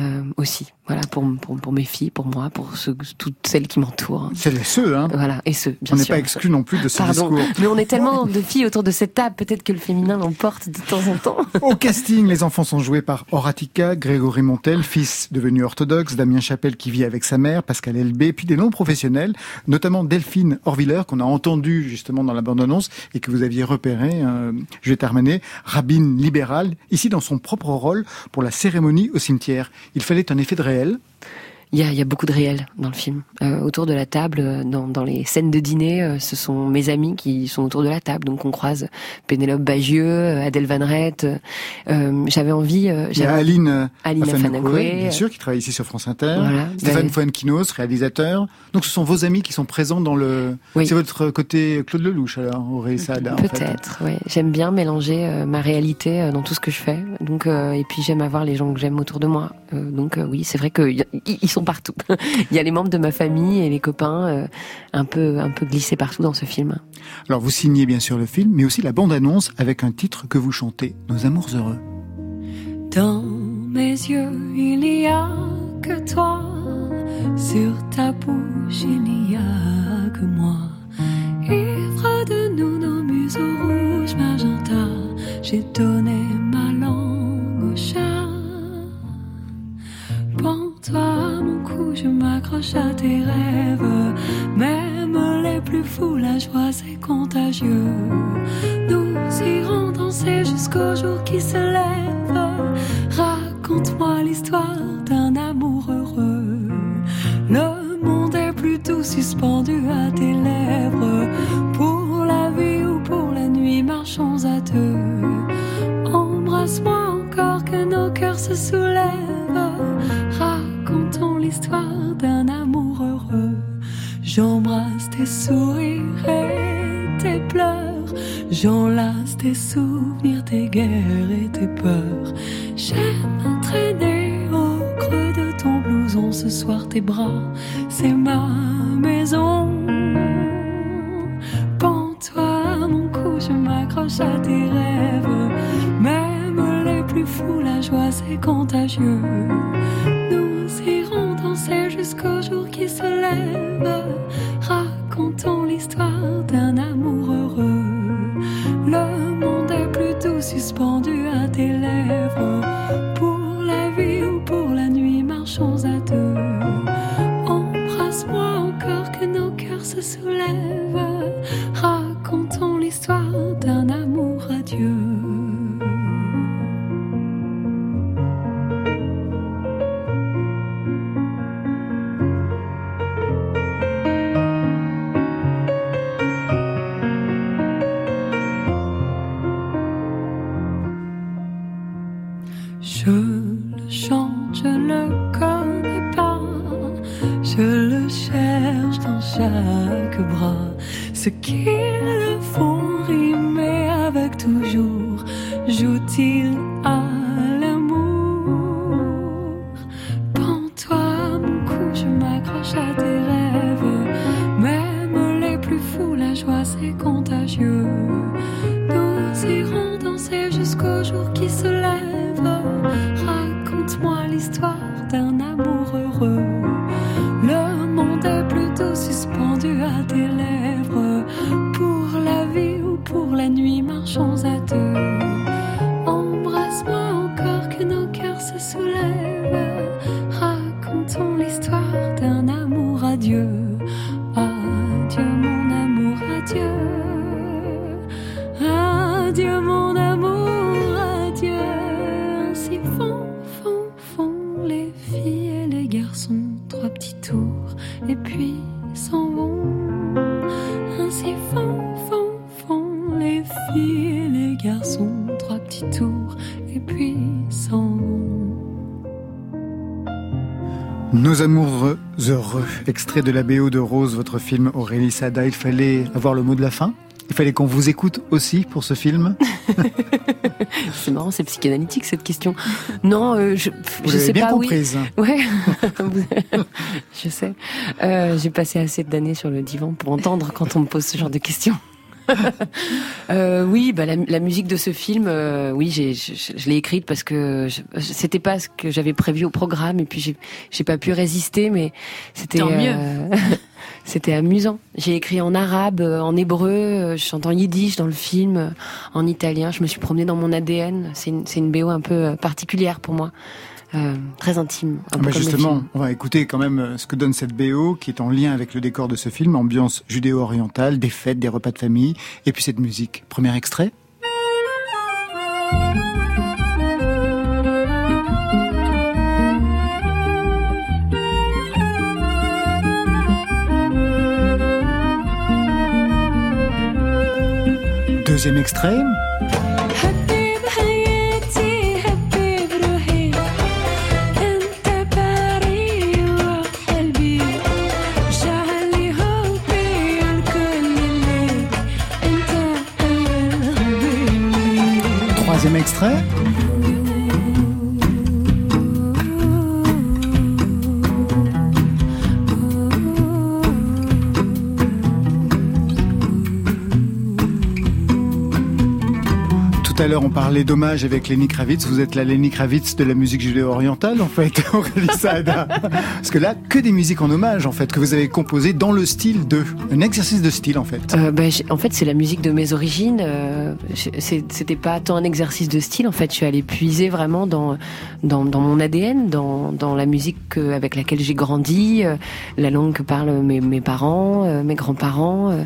euh, aussi. Voilà pour, pour pour mes filles, pour moi, pour ceux, toutes celles qui m'entourent. C'est les ceux, hein Voilà et ceux. Bien On n'est sûr. pas exclus non plus de ce Pardon, discours. mais on est tellement de filles autour de cette table, peut-être que le féminin l'emporte de temps en temps. Au casting, les enfants sont joués par Horatica, Grégory Montel, fils devenu orthodoxe, Damien Chapelle qui vit avec sa mère, Pascal Elbé, puis des non-professionnels, notamment Delphine Orviller, qu'on a entendu justement dans la bande-annonce et que vous aviez repéré, euh, Juliette Armanet, rabbine libérale, ici dans son propre rôle pour la cérémonie au cimetière. Il fallait un effet de réel. Il y a, il y a beaucoup de réel dans le film. Euh, autour de la table, euh, dans, dans les scènes de dîner, euh, ce sont mes amis qui sont autour de la table. Donc on croise Pénélope Bagieux, Adèle Van Rett. euh, j'avais envie... Il y a Aline, Aline Afanakoué, bien sûr, qui travaille ici sur France Inter. Voilà. Stéphane Ben- Fuenquinos, réalisateur. Donc ce sont vos amis qui sont présents dans le... Oui. C'est votre côté Claude Lelouch alors, Aurélie Saada. en fait. Peut-être, oui. J'aime bien mélanger ma réalité dans tout ce que je fais. Donc, et puis j'aime avoir les gens que j'aime autour de moi. Donc oui, c'est vrai qu'ils sont partout. <laughs> Il y a les membres de ma famille et les copains euh, un peu un peu glissés partout dans ce film. Alors vous signez bien sûr le film, mais aussi la bande-annonce avec un titre que vous chantez, Nos amours heureux. Dans mes yeux, il n'y a que toi. Sur ta bouche, il n'y a que moi. Ivre de nous, nos museaux rouges, magenta, j'ai donné ma langue au chat. Prends-toi je m'accroche à tes rêves. Même les plus fous, la joie c'est contagieux. Nous irons danser jusqu'au jour qui se lève. Raconte-moi l'histoire d'un amour heureux. Le monde est plutôt suspendu à tes lèvres. Pour la vie ou pour la nuit, marchons à deux. Embrasse-moi encore que nos cœurs se soulèvent. L'histoire d'un amour heureux. J'embrasse tes sourires et tes pleurs. J'enlace tes souvenirs, tes guerres et tes peurs. J'aime traîner au creux de ton blouson ce soir, tes bras, c'est ma maison. Pends-toi mon cou, je m'accroche à tes rêves. Même les plus fous, la joie c'est contagieux. Jusqu'au jour qui se lève. Racontons l'histoire d'un amour heureux. Le monde est plutôt suspendu à tes lèvres. Nos amoureux heureux, extrait de la BO de Rose, votre film Aurélie Sada. Il fallait avoir le mot de la fin Il fallait qu'on vous écoute aussi pour ce film <laughs> C'est marrant, c'est psychanalytique cette question. Non, euh, je, Vous je l'avez sais bien pas. oui. comprise. Ouais, <laughs> <laughs> je sais. Euh, J'ai passé assez d'années sur le divan pour entendre quand on me pose ce genre de questions. <laughs> Euh, oui, bah la, la musique de ce film, euh, oui, j'ai, je, je- je l'ai écrite parce que je- c'était pas ce que j'avais prévu au programme et puis j'ai, j'ai pas pu résister, mais c'était Tant mieux. euh, <laughs> c'était amusant. J'ai écrit en arabe, euh, en hébreu, euh, je chante en yiddish dans le film, euh, en italien. Je me suis promenée dans mon ADN. C'est une, c'est une BO un peu particulière pour moi, euh, très intime. Un Ah peu bah comme justement, on va écouter quand même euh, ce que donne cette BO qui est en lien avec le décor de ce film, ambiance judéo-orientale, des fêtes, des repas de famille, et puis cette musique. Premier extrait Deuxième extrait Troisième extrait Tout à l'heure, on parlait d'hommage avec Lenny Kravitz. Vous êtes la Lenny Kravitz de la musique judéo-orientale, en fait, <laughs> Aurélie Saada. Parce que là, que des musiques en hommage, en fait, que vous avez composées dans le style de... Un exercice de style, en fait. Euh, bah, j'ai- en fait, c'est la musique de mes origines. euh, C'était pas tant un exercice de style. En fait, je suis allée puiser vraiment dans dans, dans mon ADN, dans, dans la musique que- avec laquelle j'ai grandi, euh, la langue que parlent mes, mes parents, euh, mes grands-parents. euh,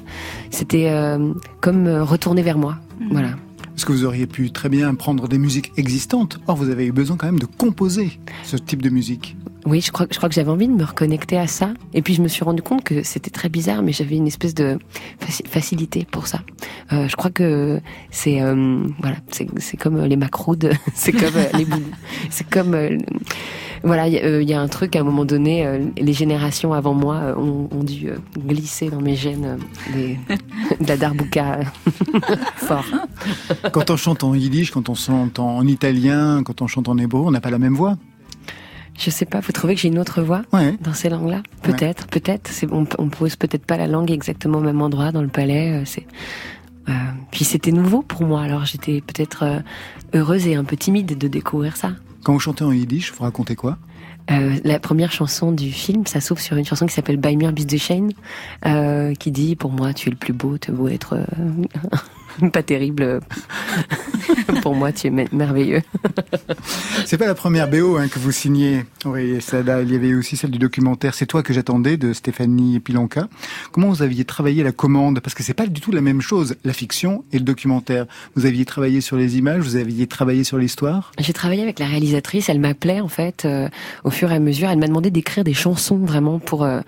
C'était euh, comme retourner vers moi. Voilà. Parce que vous auriez pu très bien prendre des musiques existantes? Or, vous avez eu besoin quand même de composer ce type de musique. Oui, je crois, que j'avais envie de me reconnecter à ça. Et puis je me suis rendu compte que c'était très bizarre, mais j'avais une espèce de faci- facilité pour ça. Euh, je crois que c'est euh, voilà, c'est comme les macroudes, c'est comme euh, les boulous, <laughs> c'est comme voilà, il y, a- un truc à un moment donné, les générations avant moi ont, dû glisser dans mes gènes <laughs> de la darbouka <laughs> fort. Quand on chante en yiddish, quand on chante en italien, quand on chante en hébreu, on n'a pas la même voix. Je sais pas, vous trouvez que j'ai une autre voix dans ces langues-là Peut-être, peut-être. On, on pose peut-être pas la langue exactement au même endroit dans le palais. euh, C'est. euh, puis c'était nouveau pour moi, alors j'étais peut-être euh, heureuse et un peu timide de découvrir ça. Quand vous chantez en yiddish, vous racontez quoi? Euh, la première chanson du film, ça s'ouvre sur une chanson qui s'appelle By Mir Bis de Shane, euh, qui dit pour moi tu es le plus beau, tu beau être euh, <laughs> <laughs> pas terrible. <laughs> pour moi tu es me- merveilleux. C'est pas la première BO hein, que vous signez, Aurélie Sada. Il y avait aussi celle du documentaire C'est toi que j'attendais de Stéphanie Pilonka. Comment vous aviez travaillé la commande? Parce que c'est pas du tout la même chose, la fiction et le documentaire. Vous aviez travaillé sur les images, vous aviez travaillé sur l'histoire? J'ai travaillé avec la réalisatrice, elle m'appelait en fait euh, au fur et à mesure. Elle m'a demandé d'écrire des chansons vraiment pour euh,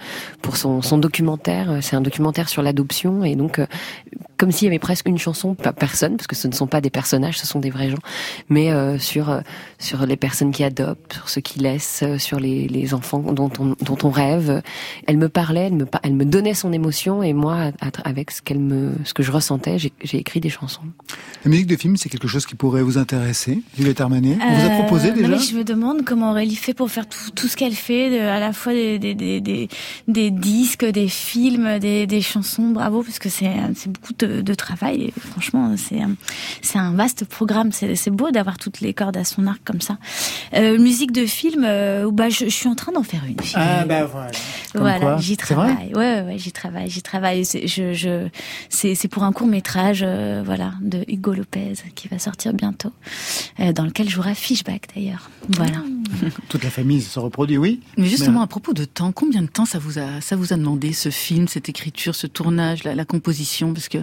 pour son, son documentaire. C'est un documentaire sur l'adoption et donc euh, comme s'il y avait presque une chanson, pas personne, parce que ce ne sont pas des personnages, ce sont des vrais gens, mais euh, sur euh, sur les personnes qui adoptent, sur ceux qui laissent, euh, sur les, les enfants dont on dont on rêve. Elle me parlait, elle me elle me donnait son émotion et moi avec ce qu'elle me ce que je ressentais, j'ai j'ai écrit des chansons. La musique de film, c'est quelque chose qui pourrait vous intéresser. Juliette Armanet, on vous a Euh, proposé non, déjà? mais Je me demande comment Aurélie fait pour faire tout, tout ce qu'elle fait, de- à la fois des, des, des, des, des disques, des films, des, des chansons. Bravo, parce que c'est c'est beaucoup de, de travail. Et franchement, c'est un- c'est un vaste programme. C'est c'est beau d'avoir toutes les cordes à son arc comme ça. Euh, musique de film, euh, bah, je, je suis en train d'en faire une. Ah bah voilà. Comme Voilà, quoi j'y travaille. Ouais, ouais, ouais, j'y travaille, j'y travaille. C'est, je, je, c'est, c'est pour un court métrage, euh, voilà, de Hugo Lopez qui va sortir bientôt, euh, dans lequel jouera Fishback d'ailleurs. Voilà. <laughs> Toute la famille se reproduit, oui. Mais justement, à propos de temps, combien de temps ça vous a, ça vous a demandé, ce film, cette écriture, ce tournage, la, la composition? Parce que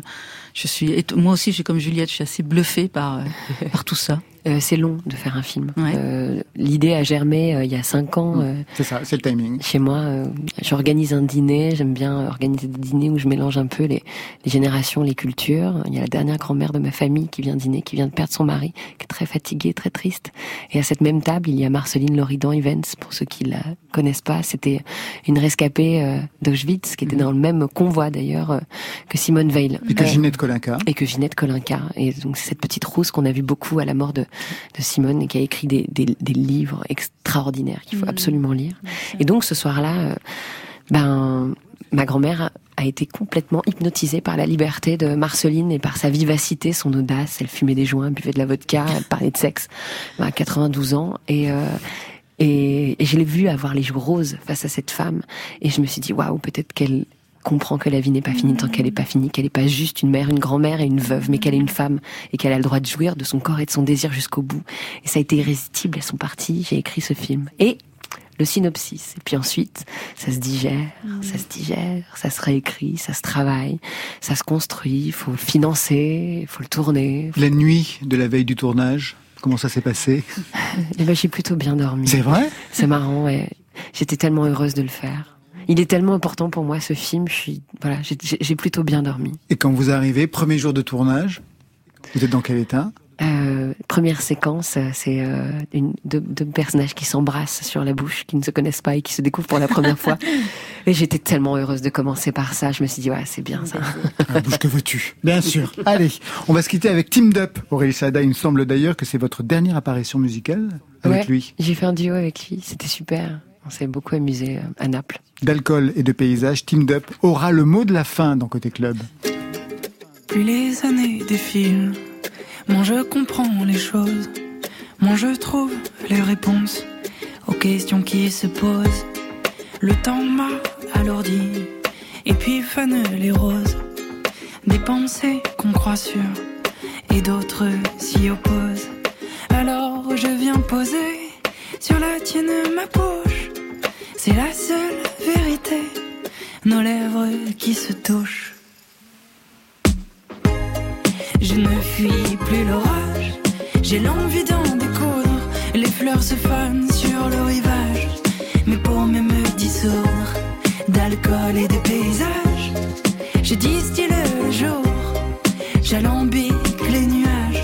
je suis, moi aussi, j'ai comme Juliette, je suis assez bluffée par, euh, <laughs> par tout ça. Euh, c'est long de faire un film. Euh, L'idée a germé euh, il y a cinq ans. euh, C'est ça, c'est le timing. Chez moi, euh, j'organise un dîner. J'aime bien organiser des dîners où je mélange un peu les, les générations, les cultures. Il y a la dernière grand-mère de ma famille qui vient dîner, qui vient de perdre son mari, qui est très fatiguée, très triste. Et à cette même table, il y a Marceline Loridan Evans. Pour ceux qui la connaissent pas, c'était une rescapée euh, d'Auschwitz qui était dans le même convoi d'ailleurs euh, que Simone Veil. Et que Euh, Ginette Colinca. et que Ginette Colinca. Et donc c'est cette petite rousse qu'on a vu beaucoup à la mort de, de Simone et qui a écrit des, des, des livres extraordinaires qu'il faut absolument lire. Et donc ce soir-là, euh, ben ma grand-mère a- été complètement hypnotisée par la liberté de Marceline et par sa vivacité, son audace. Elle fumait des joints, buvait de la vodka, elle parlait de sexe Ben, à 92 ans. Et, euh, et, et je l'ai vue avoir les joues roses face à cette femme. Et je me suis dit, waouh, peut-être qu'elle comprend que la vie n'est pas finie tant qu'elle n'est pas finie, qu'elle n'est pas juste une mère, une grand-mère et une veuve, mais qu'elle est une femme et qu'elle a le droit de jouir de son corps et de son désir jusqu'au bout. Et ça a été irrésistible, elles sont parties, j'ai écrit ce film. Et le synopsis. Et puis ensuite, ça se digère, ça se digère, ça se réécrit, ça se travaille, ça se construit, il faut le financer, il faut le tourner. La nuit de la veille du tournage, comment ça s'est passé? <laughs> Et ben, j'ai plutôt bien dormi. C'est vrai? C'est marrant, ouais. J'étais tellement heureuse de le faire. Il est tellement important pour moi ce film. Je suis, voilà, j'ai- plutôt bien dormi. Et quand vous arrivez, premier jour de tournage, vous êtes dans quel état? Euh, première séquence, euh, c'est euh, une, deux, deux personnages qui s'embrassent sur la bouche, qui ne se connaissent pas et qui se découvrent pour la première fois. Et j'étais tellement heureuse de commencer par ça. Je me suis dit, ouais, c'est bien ça. Ah, bouge que veux-tu? Bien sûr. Allez, on va se quitter avec Team Up. Aurélie Sada, il me semble d'ailleurs que c'est votre dernière apparition musicale avec Ouais, lui. J'ai fait un duo avec lui. C'était super. On s'est beaucoup amusé euh, à Naples. D'alcool et de paysage, Team Up aura le mot de la fin dans Côté Club. Plus les années défilent, Moi je comprends les choses, moi je trouve les réponses aux questions qui se posent. Le temps m'a alourdi, et puis fanent les roses. Des pensées qu'on croit sûres, et d'autres s'y opposent. Alors je viens poser sur la tienne ma poche. C'est la seule vérité, nos lèvres qui se touchent. Je ne fuis plus l'orage, j'ai l'envie d'en découdre. Les fleurs se fanent sur le rivage, mais pour mieux me dissoudre d'alcool et de paysage, je distille le jour, j'alambique les nuages,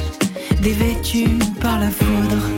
dévêtus par la foudre.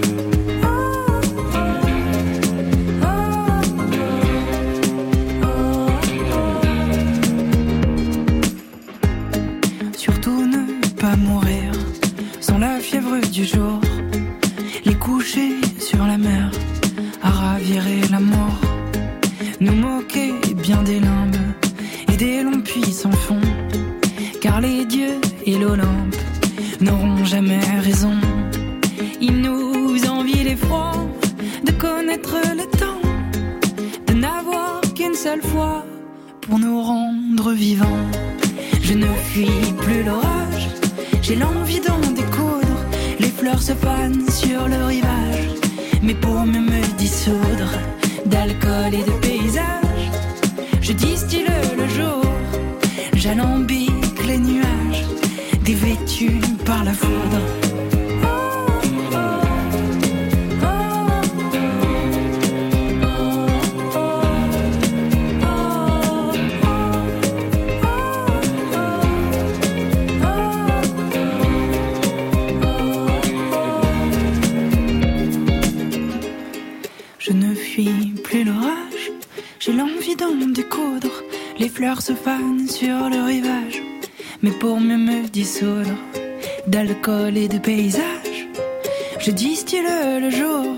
Mais pour mieux me dissoudre d'alcool et de paysage, je distille le jour,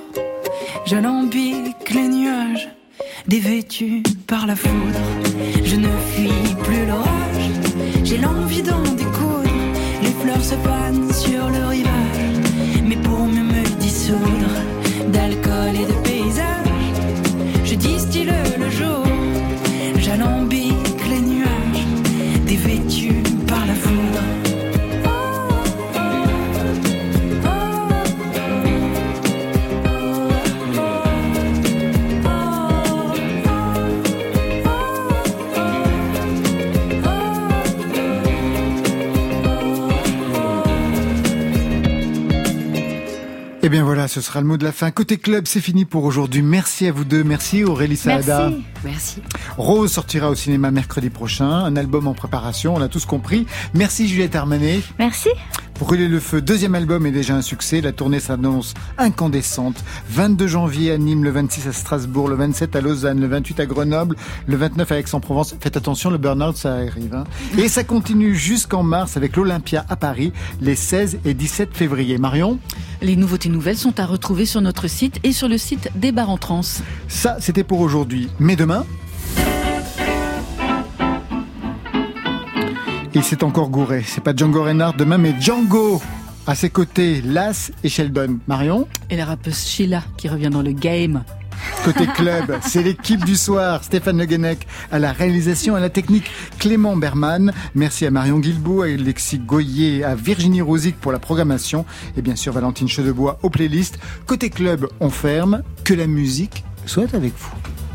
j'alambique les nuages, dévêtus par la foudre. Je ne fuis plus l'orage, j'ai l'envie d'en découdre. Eh bien voilà, ce sera le mot de la fin. Côté club, c'est fini pour aujourd'hui. Merci à vous deux. Merci Aurélie Saada. Merci. Merci. Rose sortira au cinéma mercredi prochain. Un album en préparation, on a tous compris. Merci Juliette Armanet. Merci. Brûler le feu, deuxième album est déjà un succès. La tournée s'annonce incandescente. 22 janvier à Nîmes, le 26 à Strasbourg, le 27 à Lausanne, le 28 à Grenoble, le 29 à Aix-en-Provence. Faites attention, le burn-out, ça arrive. hein. <laughs> Et ça continue jusqu'en mars avec l'Olympia à Paris, les 16 et 17 février. Marion? Les nouveautés nouvelles sont à retrouver sur notre site et sur le site des bars en trans. Ça, c'était pour aujourd'hui. Mais demain? Il s'est encore gouré. C'est pas Django Reinhardt demain, mais Django À ses côtés, Las et Sheldon. Marion Et la rappeuse Sheila qui revient dans le game. Côté club, <laughs> c'est l'équipe du soir. Stéphane Le Guenec à la réalisation, à la technique, Clément Berman. Merci à Marion Guilbault, à Alexis Goyer, à Virginie Rosic pour la programmation et bien sûr Valentine Chedebois aux playlists. Côté club, on ferme. Que la musique soit avec vous.